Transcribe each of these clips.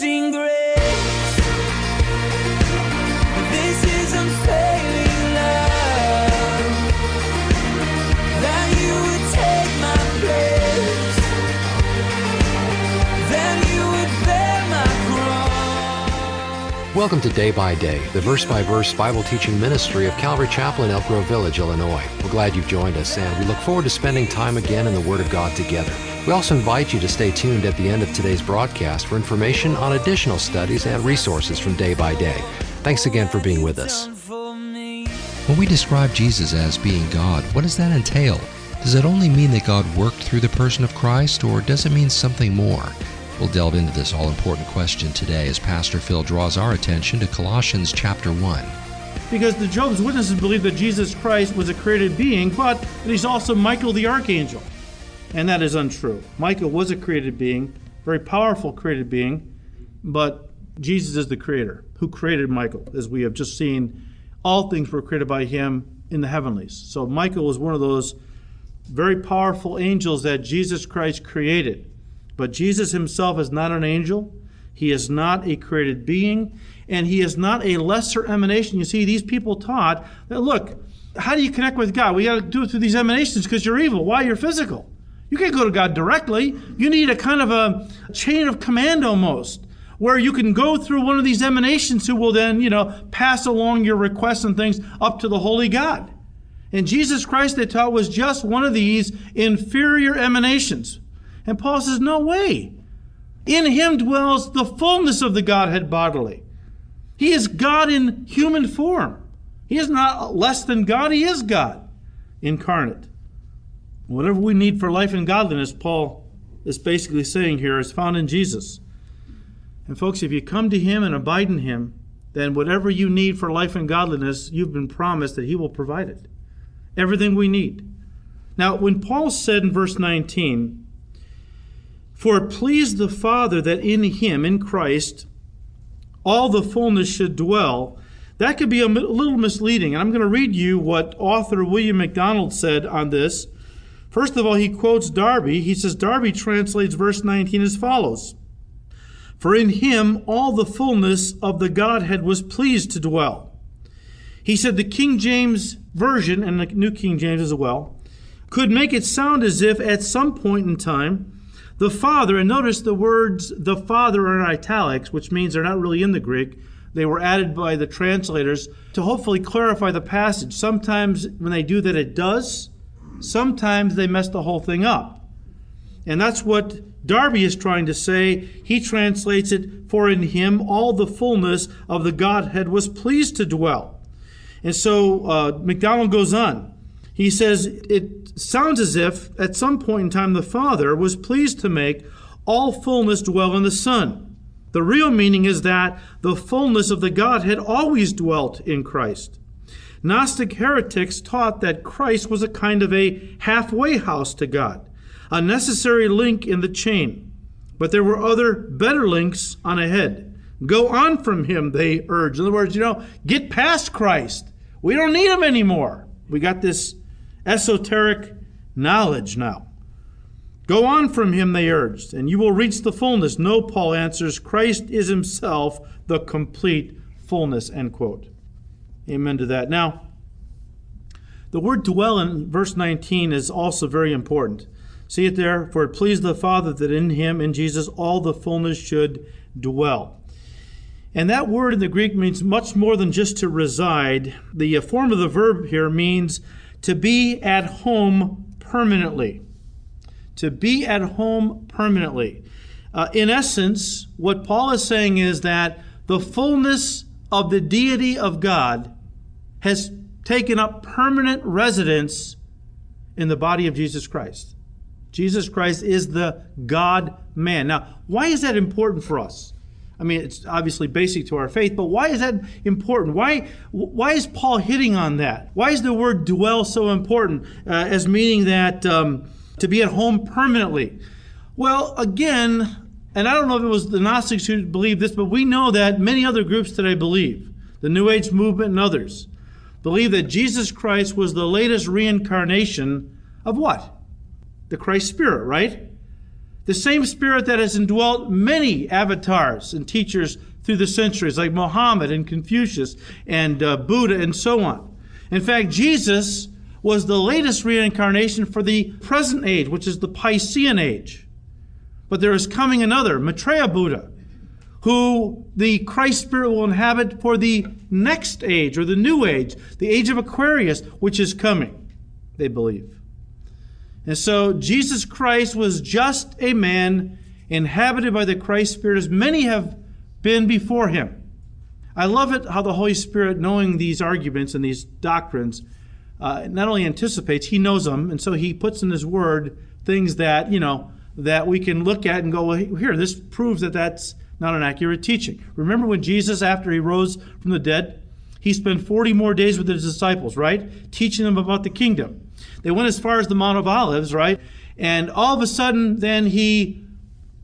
amazing Welcome to Day by Day, the verse by verse Bible teaching ministry of Calvary Chapel in Elk Grove Village, Illinois. We're glad you've joined us, and we look forward to spending time again in the Word of God together. We also invite you to stay tuned at the end of today's broadcast for information on additional studies and resources from Day by Day. Thanks again for being with us. When we describe Jesus as being God, what does that entail? Does it only mean that God worked through the person of Christ, or does it mean something more? We'll delve into this all important question today as Pastor Phil draws our attention to Colossians chapter 1. Because the Jehovah's witnesses believe that Jesus Christ was a created being, but that he's also Michael the archangel. And that is untrue. Michael was a created being, very powerful created being, but Jesus is the creator who created Michael, as we have just seen. All things were created by him in the heavenlies. So Michael was one of those very powerful angels that Jesus Christ created. But Jesus himself is not an angel. He is not a created being, and he is not a lesser emanation. You see, these people taught that look, how do you connect with God? We got to do it through these emanations because you're evil. Why? You're physical. You can't go to God directly. You need a kind of a chain of command almost, where you can go through one of these emanations who will then, you know, pass along your requests and things up to the holy God. And Jesus Christ, they taught, was just one of these inferior emanations. And Paul says, no way. In him dwells the fullness of the Godhead bodily. He is God in human form. He is not less than God, he is God incarnate. Whatever we need for life and godliness, Paul is basically saying here, is found in Jesus. And folks, if you come to him and abide in him, then whatever you need for life and godliness, you've been promised that he will provide it. Everything we need. Now, when Paul said in verse 19, For it pleased the Father that in him, in Christ, all the fullness should dwell, that could be a little misleading. And I'm going to read you what author William MacDonald said on this. First of all, he quotes Darby. He says, Darby translates verse 19 as follows For in him all the fullness of the Godhead was pleased to dwell. He said the King James Version, and the New King James as well, could make it sound as if at some point in time, the Father, and notice the words the Father are in italics, which means they're not really in the Greek. They were added by the translators to hopefully clarify the passage. Sometimes when they do that, it does. Sometimes they mess the whole thing up. And that's what Darby is trying to say. He translates it, For in him all the fullness of the Godhead was pleased to dwell. And so uh, MacDonald goes on. He says, It sounds as if at some point in time the Father was pleased to make all fullness dwell in the Son. The real meaning is that the fullness of the Godhead always dwelt in Christ. Gnostic heretics taught that Christ was a kind of a halfway house to God, a necessary link in the chain. But there were other better links on ahead. Go on from him, they urged. In other words, you know, get past Christ. We don't need him anymore. We got this esoteric knowledge now. Go on from him, they urged, and you will reach the fullness. No, Paul answers, Christ is himself the complete fullness, end quote. Amen to that. Now, the word dwell in verse 19 is also very important. See it there? For it pleased the Father that in him, in Jesus, all the fullness should dwell. And that word in the Greek means much more than just to reside. The form of the verb here means to be at home permanently. To be at home permanently. Uh, in essence, what Paul is saying is that the fullness of the deity of God has taken up permanent residence in the body of Jesus Christ. Jesus Christ is the God man. Now, why is that important for us? I mean, it's obviously basic to our faith, but why is that important? Why, why is Paul hitting on that? Why is the word dwell so important uh, as meaning that um, to be at home permanently? Well, again, and I don't know if it was the Gnostics who believed this, but we know that many other groups today believe, the New Age movement and others, believe that Jesus Christ was the latest reincarnation of what? The Christ Spirit, right? The same spirit that has indwelt many avatars and teachers through the centuries, like Muhammad and Confucius and uh, Buddha and so on. In fact, Jesus was the latest reincarnation for the present age, which is the Piscean age. But there is coming another, Maitreya Buddha, who the Christ Spirit will inhabit for the next age or the new age, the age of Aquarius, which is coming, they believe. And so Jesus Christ was just a man inhabited by the Christ Spirit, as many have been before him. I love it how the Holy Spirit, knowing these arguments and these doctrines, uh, not only anticipates, he knows them, and so he puts in his word things that, you know, that we can look at and go, well, here, this proves that that's not an accurate teaching. Remember when Jesus, after he rose from the dead, he spent 40 more days with his disciples, right? Teaching them about the kingdom. They went as far as the Mount of Olives, right? And all of a sudden, then he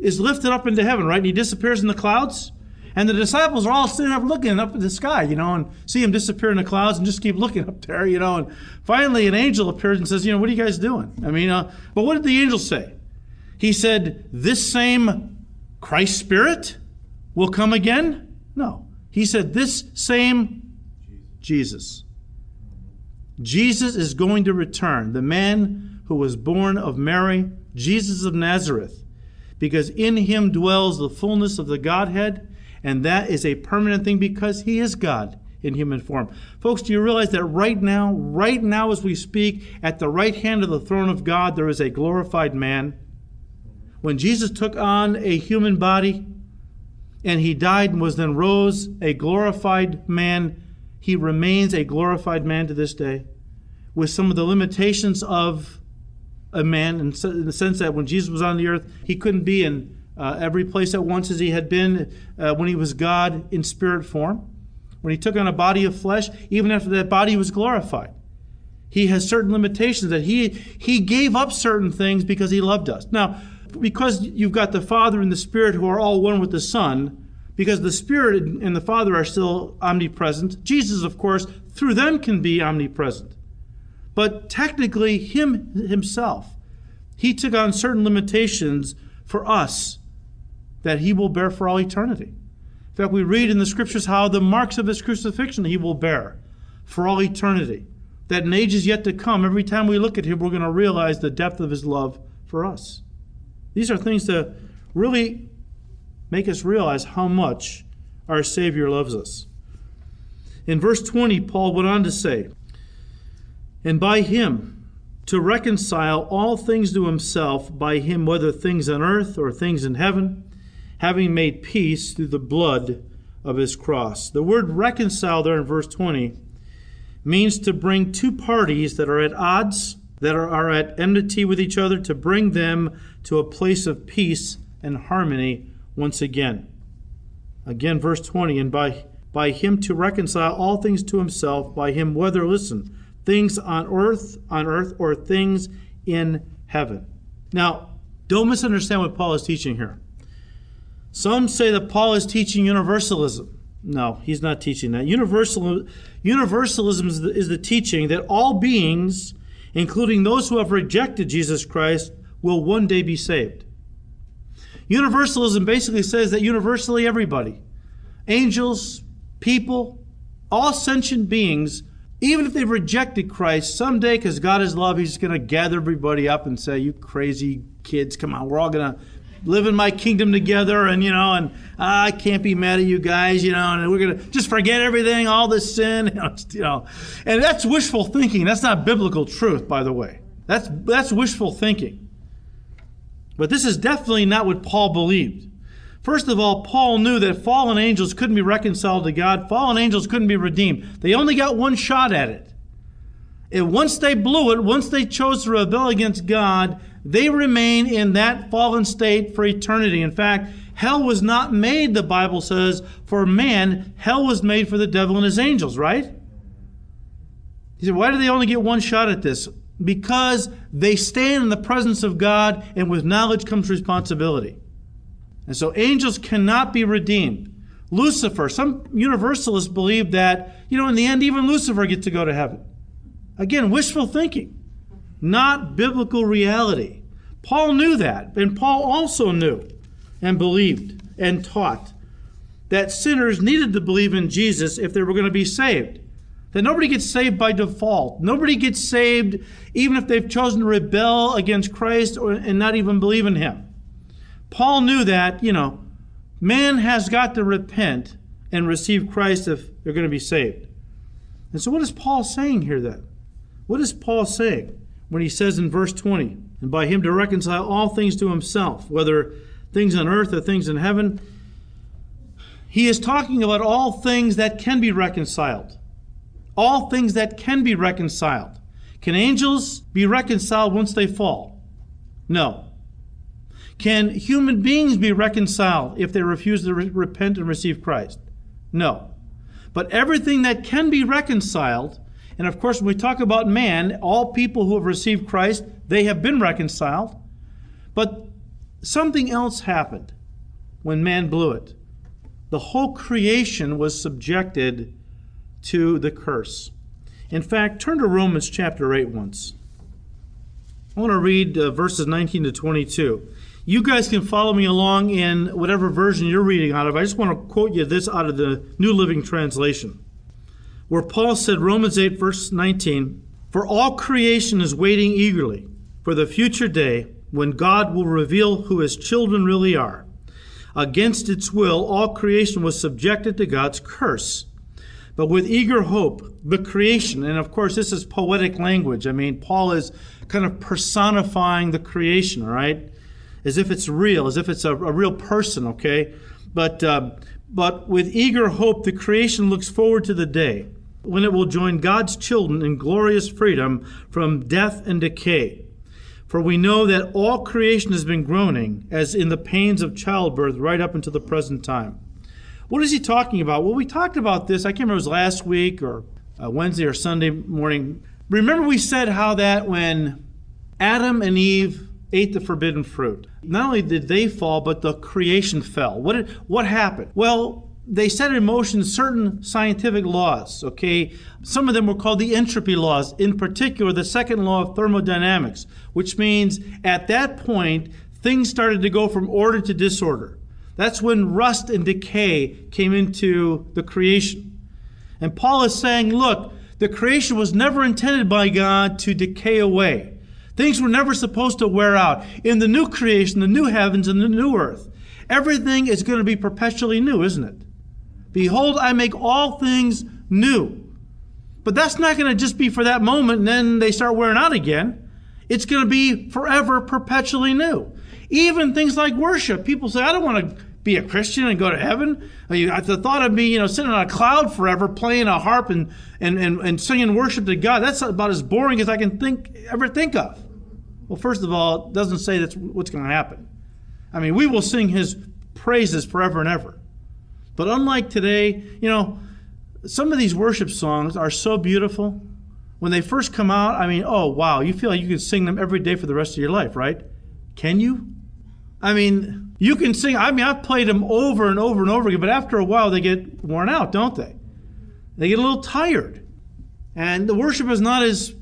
is lifted up into heaven, right? And he disappears in the clouds. And the disciples are all sitting up looking up at the sky, you know, and see him disappear in the clouds and just keep looking up there, you know. And finally, an angel appears and says, You know, what are you guys doing? I mean, uh, but what did the angel say? He said, This same Christ Spirit will come again? No. He said, This same Jesus. Jesus is going to return, the man who was born of Mary, Jesus of Nazareth, because in him dwells the fullness of the Godhead and that is a permanent thing because he is God in human form. Folks, do you realize that right now, right now as we speak, at the right hand of the throne of God, there is a glorified man? When Jesus took on a human body and he died and was then rose, a glorified man, he remains a glorified man to this day with some of the limitations of a man in the sense that when Jesus was on the earth, he couldn't be in uh, every place at once as he had been uh, when he was God in spirit form. When he took on a body of flesh, even after that body was glorified. He has certain limitations that he, he gave up certain things because he loved us. Now, because you've got the Father and the Spirit who are all one with the Son, because the Spirit and the Father are still omnipresent, Jesus, of course, through them can be omnipresent. But technically, Him Himself, He took on certain limitations for us that he will bear for all eternity. In fact, we read in the scriptures how the marks of his crucifixion he will bear for all eternity. That in ages yet to come, every time we look at him, we're going to realize the depth of his love for us. These are things that really make us realize how much our Savior loves us. In verse 20, Paul went on to say, And by him, to reconcile all things to himself, by him, whether things on earth or things in heaven having made peace through the blood of his cross. The word reconcile there in verse 20 means to bring two parties that are at odds, that are, are at enmity with each other, to bring them to a place of peace and harmony once again. Again, verse 20, and by, by him to reconcile all things to himself, by him, whether, listen, things on earth, on earth, or things in heaven. Now, don't misunderstand what Paul is teaching here. Some say that Paul is teaching universalism. No, he's not teaching that. Universal, universalism is the, is the teaching that all beings, including those who have rejected Jesus Christ, will one day be saved. Universalism basically says that universally everybody, angels, people, all sentient beings, even if they've rejected Christ, someday, because God is love, He's going to gather everybody up and say, You crazy kids, come on, we're all going to live in my kingdom together and you know and ah, i can't be mad at you guys you know and we're gonna just forget everything all this sin you know. And that's wishful thinking. That's not biblical truth by the way. That's that's wishful thinking but this is definitely not what paul believed first of all paul knew that fallen angels couldn't be reconciled to god fallen angels couldn't be redeemed they only got one shot at it and once they blew it once they chose to rebel against god they remain in that fallen state for eternity. In fact, hell was not made, the Bible says, for man. Hell was made for the devil and his angels, right? He said, why do they only get one shot at this? Because they stand in the presence of God, and with knowledge comes responsibility. And so angels cannot be redeemed. Lucifer, some universalists believe that, you know, in the end, even Lucifer gets to go to heaven. Again, wishful thinking, not biblical reality. Paul knew that, and Paul also knew and believed and taught that sinners needed to believe in Jesus if they were going to be saved. That nobody gets saved by default. Nobody gets saved even if they've chosen to rebel against Christ or, and not even believe in Him. Paul knew that, you know, man has got to repent and receive Christ if they're going to be saved. And so, what is Paul saying here then? What is Paul saying when he says in verse 20, and by him to reconcile all things to himself, whether things on earth or things in heaven? He is talking about all things that can be reconciled. All things that can be reconciled. Can angels be reconciled once they fall? No. Can human beings be reconciled if they refuse to re- repent and receive Christ? No. But everything that can be reconciled, and of course, when we talk about man, all people who have received Christ, they have been reconciled. But something else happened when man blew it. The whole creation was subjected to the curse. In fact, turn to Romans chapter 8 once. I want to read uh, verses 19 to 22. You guys can follow me along in whatever version you're reading out of. I just want to quote you this out of the New Living Translation, where Paul said, Romans 8, verse 19, For all creation is waiting eagerly for the future day when God will reveal who his children really are. Against its will, all creation was subjected to God's curse. But with eager hope, the creation, and of course, this is poetic language. I mean, Paul is kind of personifying the creation, right? As if it's real, as if it's a, a real person, okay? But, uh, but with eager hope, the creation looks forward to the day when it will join God's children in glorious freedom from death and decay. For we know that all creation has been groaning, as in the pains of childbirth, right up until the present time. What is he talking about? Well, we talked about this, I can't remember it was last week or uh, Wednesday or Sunday morning. Remember, we said how that when Adam and Eve ate the forbidden fruit, not only did they fall, but the creation fell. What, did, what happened? Well, they set in motion certain scientific laws, okay? Some of them were called the entropy laws, in particular, the second law of thermodynamics, which means at that point, things started to go from order to disorder. That's when rust and decay came into the creation. And Paul is saying, look, the creation was never intended by God to decay away. Things were never supposed to wear out. In the new creation, the new heavens and the new earth, everything is going to be perpetually new, isn't it? Behold, I make all things new. But that's not going to just be for that moment and then they start wearing out again. It's going to be forever, perpetually new. Even things like worship. People say, I don't want to be a Christian and go to heaven. The thought of me, you know, sitting on a cloud forever, playing a harp and, and, and, and singing worship to God, that's about as boring as I can think ever think of. Well, first of all, it doesn't say that's what's going to happen. I mean, we will sing his praises forever and ever. But unlike today, you know, some of these worship songs are so beautiful. When they first come out, I mean, oh, wow, you feel like you can sing them every day for the rest of your life, right? Can you? I mean, you can sing. I mean, I've played them over and over and over again, but after a while, they get worn out, don't they? They get a little tired. And the worship is not as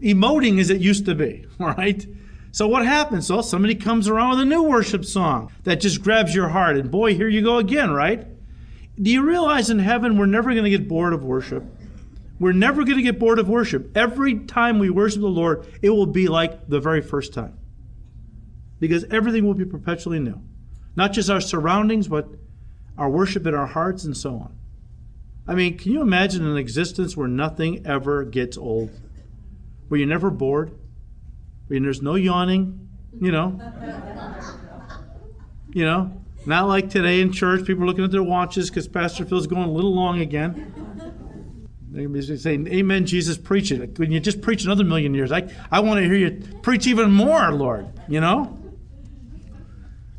emoting as it used to be, right? So what happens? Well, somebody comes around with a new worship song that just grabs your heart, and boy, here you go again, right? Do you realize in heaven we're never going to get bored of worship? We're never going to get bored of worship. Every time we worship the Lord, it will be like the very first time. Because everything will be perpetually new. Not just our surroundings, but our worship in our hearts and so on. I mean, can you imagine an existence where nothing ever gets old? Where you're never bored? Where there's no yawning, you know? you know? Not like today in church, people are looking at their watches because Pastor Phil's going a little long again. They're saying, Amen, Jesus, preach it. When you just preach another million years, I, I want to hear you preach even more, Lord, you know?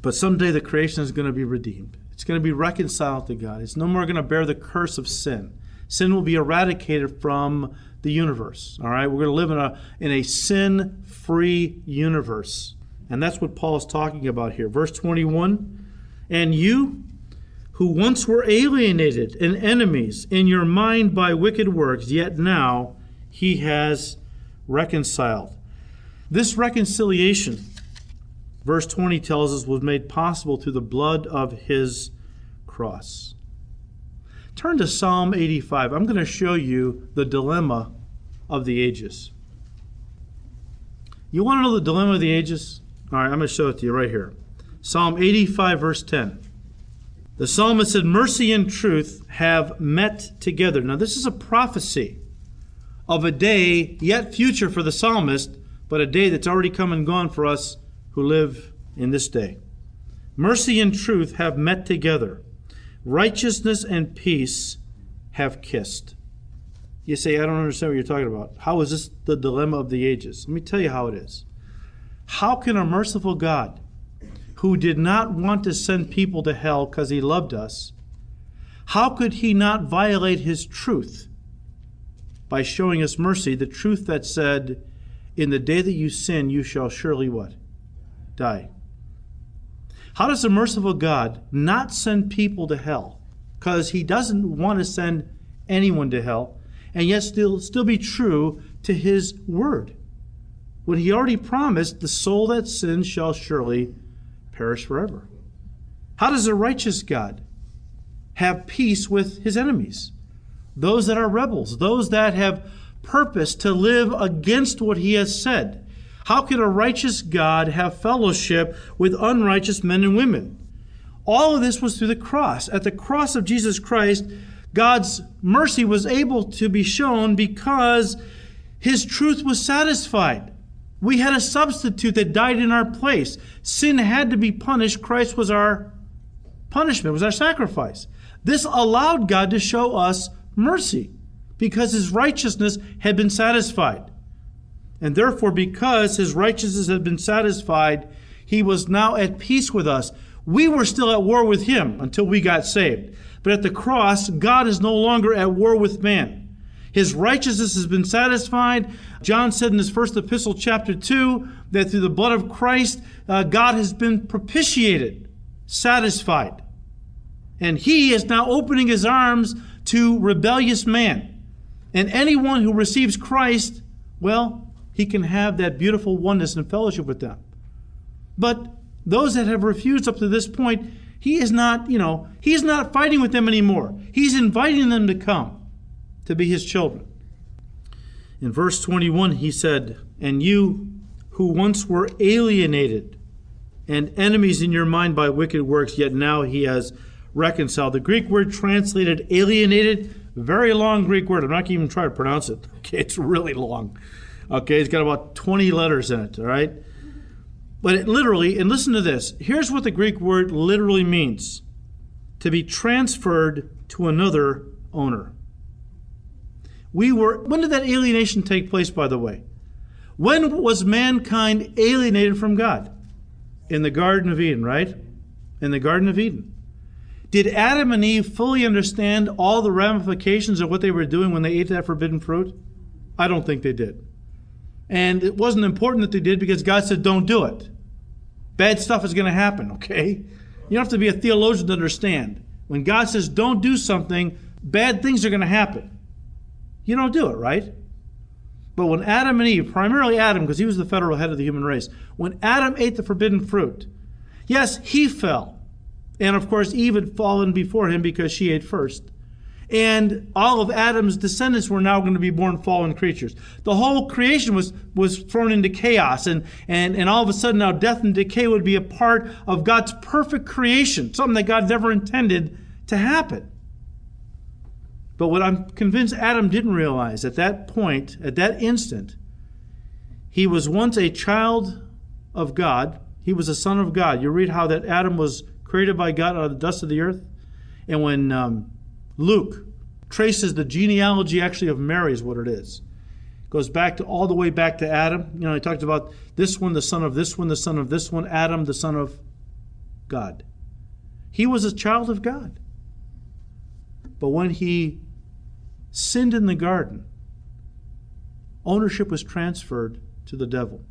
But someday the creation is going to be redeemed. It's going to be reconciled to God. It's no more going to bear the curse of sin. Sin will be eradicated from the universe. All right? We're going to live in a, in a sin free universe. And that's what Paul is talking about here. Verse 21 and you, who once were alienated and enemies in your mind by wicked works, yet now he has reconciled. This reconciliation verse 20 tells us, was made possible through the blood of his cross. Turn to Psalm 85. I'm going to show you the dilemma of the ages. You want to know the dilemma of the ages? All right, I'm going to show it to you right here. Psalm 85, verse 10. The psalmist said, Mercy and truth have met together. Now, this is a prophecy of a day yet future for the psalmist, but a day that's already come and gone for us who live in this day. Mercy and truth have met together. Righteousness and peace have kissed. You say, I don't understand what you're talking about. How is this the dilemma of the ages? Let me tell you how it is. How can a merciful God, who did not want to send people to hell because he loved us, how could he not violate his truth by showing us mercy, the truth that said, In the day that you sin, you shall surely what? Die. How does a merciful God not send people to hell? Because he doesn't want to send anyone to hell, and yet still, still be true to his word. When he already promised, the soul that sins shall surely perish forever. How does a righteous God have peace with his enemies? Those that are rebels, those that have purpose to live against what he has said. How can a righteous God have fellowship with unrighteous men and women? All of this was through the cross. At the cross of Jesus Christ, God's mercy was able to be shown because his truth was satisfied. We had a substitute that died in our place. Sin had to be punished. Christ was our punishment, was our sacrifice. This allowed God to show us mercy because his righteousness had been satisfied. And therefore, because his righteousness had been satisfied, he was now at peace with us. We were still at war with him until we got saved. But at the cross, God is no longer at war with man. His righteousness has been satisfied. John said in his first epistle, chapter 2, that through the blood of Christ, uh, God has been propitiated, satisfied. And he is now opening his arms to rebellious man. And anyone who receives Christ, well, he can have that beautiful oneness and fellowship with them. But those that have refused up to this point, he is not, you know, he is not fighting with them anymore. He's inviting them to come to be his children. In verse 21, he said, And you who once were alienated and enemies in your mind by wicked works, yet now he has reconciled. The Greek word translated alienated, very long Greek word. I'm not even trying to pronounce it. Okay, it's really long. Okay, it's got about 20 letters in it, all right? But it literally, and listen to this here's what the Greek word literally means to be transferred to another owner. We were, when did that alienation take place, by the way? When was mankind alienated from God? In the Garden of Eden, right? In the Garden of Eden. Did Adam and Eve fully understand all the ramifications of what they were doing when they ate that forbidden fruit? I don't think they did. And it wasn't important that they did because God said, don't do it. Bad stuff is going to happen, okay? You don't have to be a theologian to understand. When God says, don't do something, bad things are going to happen. You don't do it, right? But when Adam and Eve, primarily Adam, because he was the federal head of the human race, when Adam ate the forbidden fruit, yes, he fell. And of course, Eve had fallen before him because she ate first. And all of Adam's descendants were now going to be born fallen creatures. The whole creation was, was thrown into chaos, and, and, and all of a sudden now death and decay would be a part of God's perfect creation, something that God never intended to happen. But what I'm convinced Adam didn't realize at that point, at that instant, he was once a child of God. He was a son of God. You read how that Adam was created by God out of the dust of the earth. And when um, Luke traces the genealogy actually of Mary, is what it is. It Goes back to all the way back to Adam. You know, he talked about this one, the son of this one, the son of this one, Adam, the son of God. He was a child of God. But when he sinned in the garden, ownership was transferred to the devil.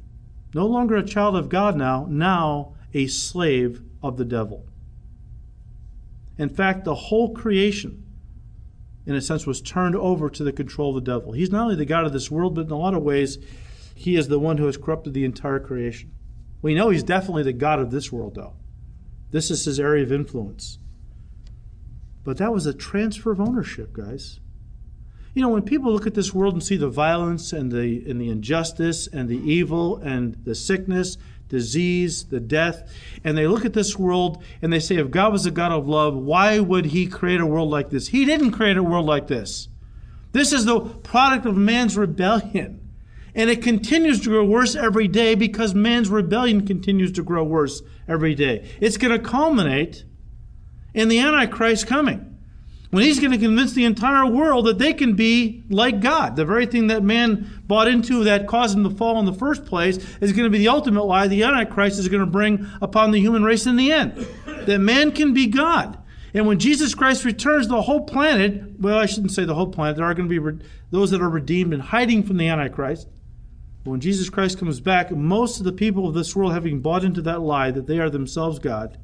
No longer a child of God now, now a slave of the devil. In fact, the whole creation, in a sense, was turned over to the control of the devil. He's not only the God of this world, but in a lot of ways, he is the one who has corrupted the entire creation. We know he's definitely the God of this world, though. This is his area of influence. But that was a transfer of ownership, guys. You know, when people look at this world and see the violence and the and the injustice and the evil and the sickness, disease, the death, and they look at this world and they say, if God was a God of love, why would he create a world like this? He didn't create a world like this. This is the product of man's rebellion. And it continues to grow worse every day because man's rebellion continues to grow worse every day. It's going to culminate in the Antichrist coming. When he's going to convince the entire world that they can be like God. The very thing that man bought into that caused him to fall in the first place is going to be the ultimate lie the Antichrist is going to bring upon the human race in the end. That man can be God. And when Jesus Christ returns, the whole planet, well, I shouldn't say the whole planet, there are going to be re- those that are redeemed and hiding from the Antichrist. But when Jesus Christ comes back, most of the people of this world, having bought into that lie that they are themselves God,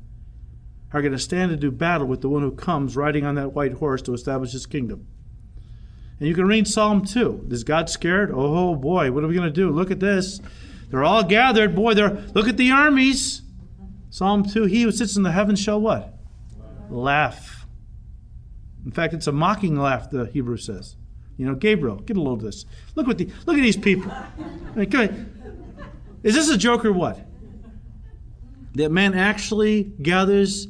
are going to stand and do battle with the one who comes riding on that white horse to establish his kingdom. And you can read Psalm 2. Is God scared? Oh boy, what are we going to do? Look at this. They're all gathered. Boy, they're look at the armies. Psalm 2, he who sits in the heavens shall what? Laugh. In fact, it's a mocking laugh, the Hebrew says. You know, Gabriel, get a load of this. Look what the look at these people. I mean, come. Is this a joke or what? That man actually gathers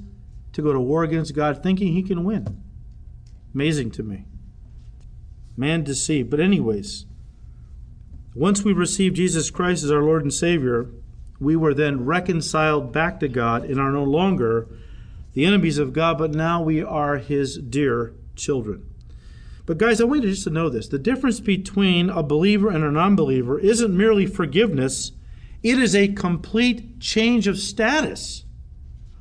to go to war against God thinking he can win. Amazing to me. Man deceived. But, anyways, once we receive Jesus Christ as our Lord and Savior, we were then reconciled back to God and are no longer the enemies of God, but now we are His dear children. But, guys, I want you just to know this the difference between a believer and a non believer isn't merely forgiveness, it is a complete change of status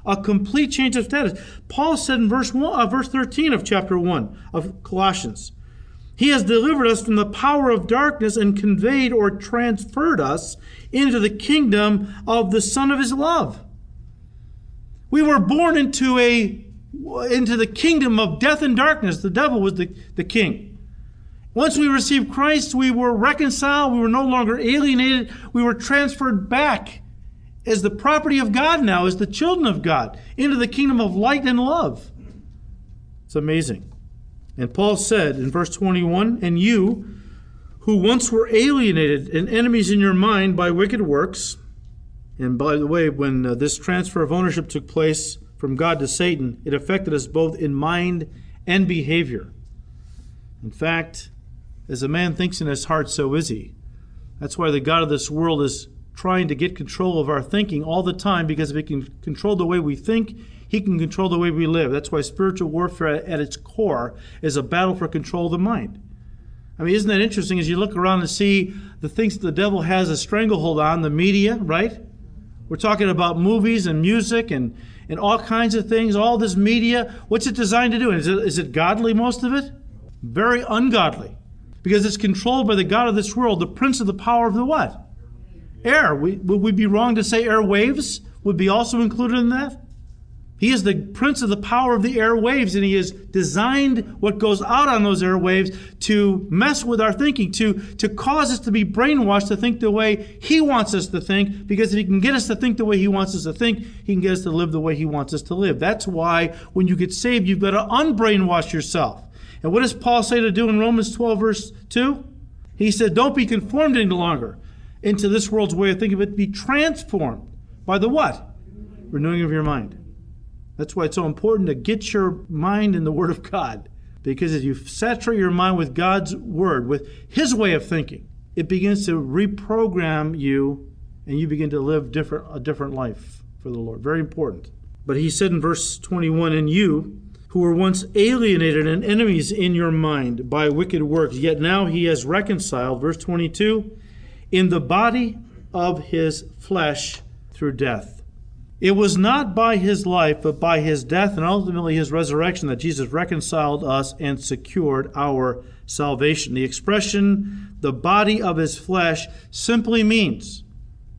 a complete change of status. Paul said in verse 1, uh, verse 13 of chapter 1 of Colossians, He has delivered us from the power of darkness and conveyed or transferred us into the kingdom of the Son of His love. We were born into a into the kingdom of death and darkness. The devil was the, the king. Once we received Christ, we were reconciled. We were no longer alienated. We were transferred back as the property of God now, as the children of God, into the kingdom of light and love. It's amazing. And Paul said in verse 21 And you, who once were alienated and enemies in your mind by wicked works, and by the way, when uh, this transfer of ownership took place from God to Satan, it affected us both in mind and behavior. In fact, as a man thinks in his heart, so is he. That's why the God of this world is trying to get control of our thinking all the time because if he can control the way we think, he can control the way we live. That's why spiritual warfare at its core is a battle for control of the mind. I mean, isn't that interesting as you look around and see the things that the devil has a stranglehold on, the media, right? We're talking about movies and music and, and all kinds of things, all this media. What's it designed to do? Is it, is it godly, most of it? Very ungodly. Because it's controlled by the God of this world, the prince of the power of the what? Air. Would we be wrong to say airwaves would be also included in that? He is the prince of the power of the airwaves, and he has designed what goes out on those airwaves to mess with our thinking, to, to cause us to be brainwashed to think the way he wants us to think, because if he can get us to think the way he wants us to think, he can get us to live the way he wants us to live. That's why when you get saved, you've got to unbrainwash yourself. And what does Paul say to do in Romans 12, verse 2? He said, Don't be conformed any longer into this world's way of thinking, but be transformed by the what? Renewing of your mind. That's why it's so important to get your mind in the Word of God. Because as you saturate your mind with God's Word, with His way of thinking, it begins to reprogram you and you begin to live different, a different life for the Lord. Very important. But he said in verse 21 And you, who were once alienated and enemies in your mind by wicked works, yet now he has reconciled, verse 22, in the body of his flesh through death. It was not by his life, but by his death and ultimately his resurrection that Jesus reconciled us and secured our salvation. The expression, the body of his flesh, simply means,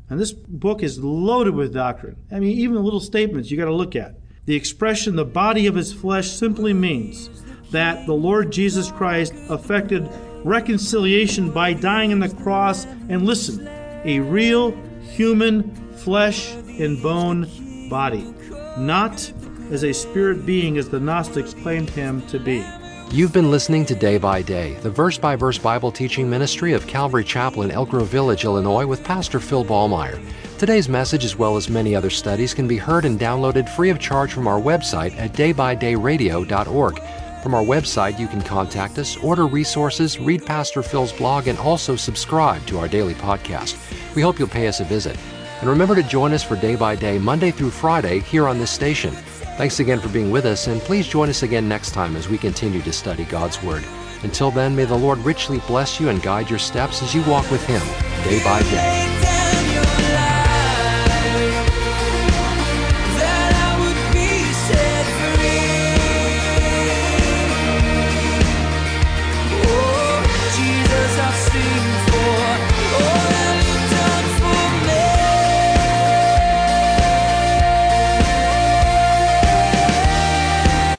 and this book is loaded with doctrine. I mean, even the little statements you got to look at. The expression, the body of his flesh, simply means that the Lord Jesus Christ effected reconciliation by dying on the cross and listen, a real human flesh and bone body, not as a spirit being as the Gnostics claimed him to be. You've been listening to Day by Day, the verse by verse Bible teaching ministry of Calvary Chapel in Elk Grove Village, Illinois, with Pastor Phil Ballmaier. Today's message, as well as many other studies, can be heard and downloaded free of charge from our website at daybydayradio.org. From our website, you can contact us, order resources, read Pastor Phil's blog, and also subscribe to our daily podcast. We hope you'll pay us a visit. And remember to join us for Day by Day, Monday through Friday, here on this station. Thanks again for being with us, and please join us again next time as we continue to study God's Word. Until then, may the Lord richly bless you and guide your steps as you walk with Him day by day.